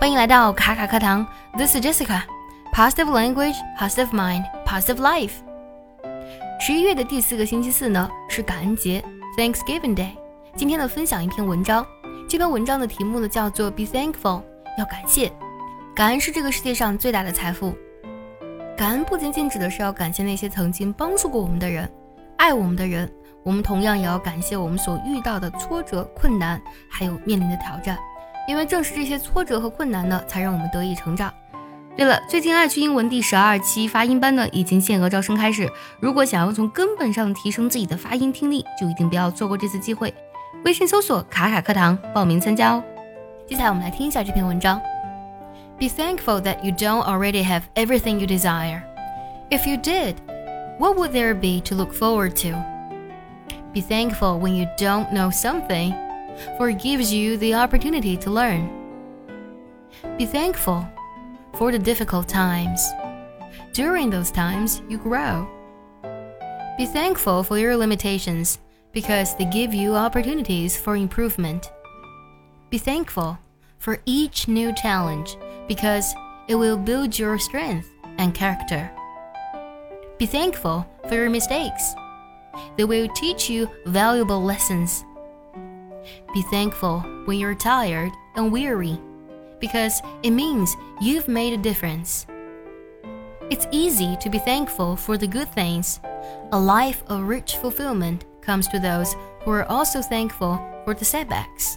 欢迎来到卡卡课堂，This is Jessica。Positive language, positive mind, positive life。十一月的第四个星期四呢是感恩节，Thanksgiving Day。今天呢分享一篇文章，这篇文章的题目呢叫做 Be thankful，要感谢。感恩是这个世界上最大的财富。感恩不仅仅指的是要感谢那些曾经帮助过我们的人、爱我们的人，我们同样也要感谢我们所遇到的挫折、困难，还有面临的挑战。因为正是这些挫折和困难呢，才让我们得以成长。对了，最近爱趣英文第十二期发音班呢，已经限额招生开始。如果想要从根本上提升自己的发音听力，就一定不要错过这次机会。微信搜索“卡卡课堂”报名参加哦。接下来我们来听一下这篇文章。Be thankful that you don't already have everything you desire. If you did, what would there be to look forward to? Be thankful when you don't know something for it gives you the opportunity to learn. Be thankful for the difficult times. During those times, you grow. Be thankful for your limitations because they give you opportunities for improvement. Be thankful for each new challenge because it will build your strength and character. Be thankful for your mistakes. They will teach you valuable lessons be thankful when you're tired and weary, because it means you've made a difference. It's easy to be thankful for the good things. A life of rich fulfillment comes to those who are also thankful for the setbacks.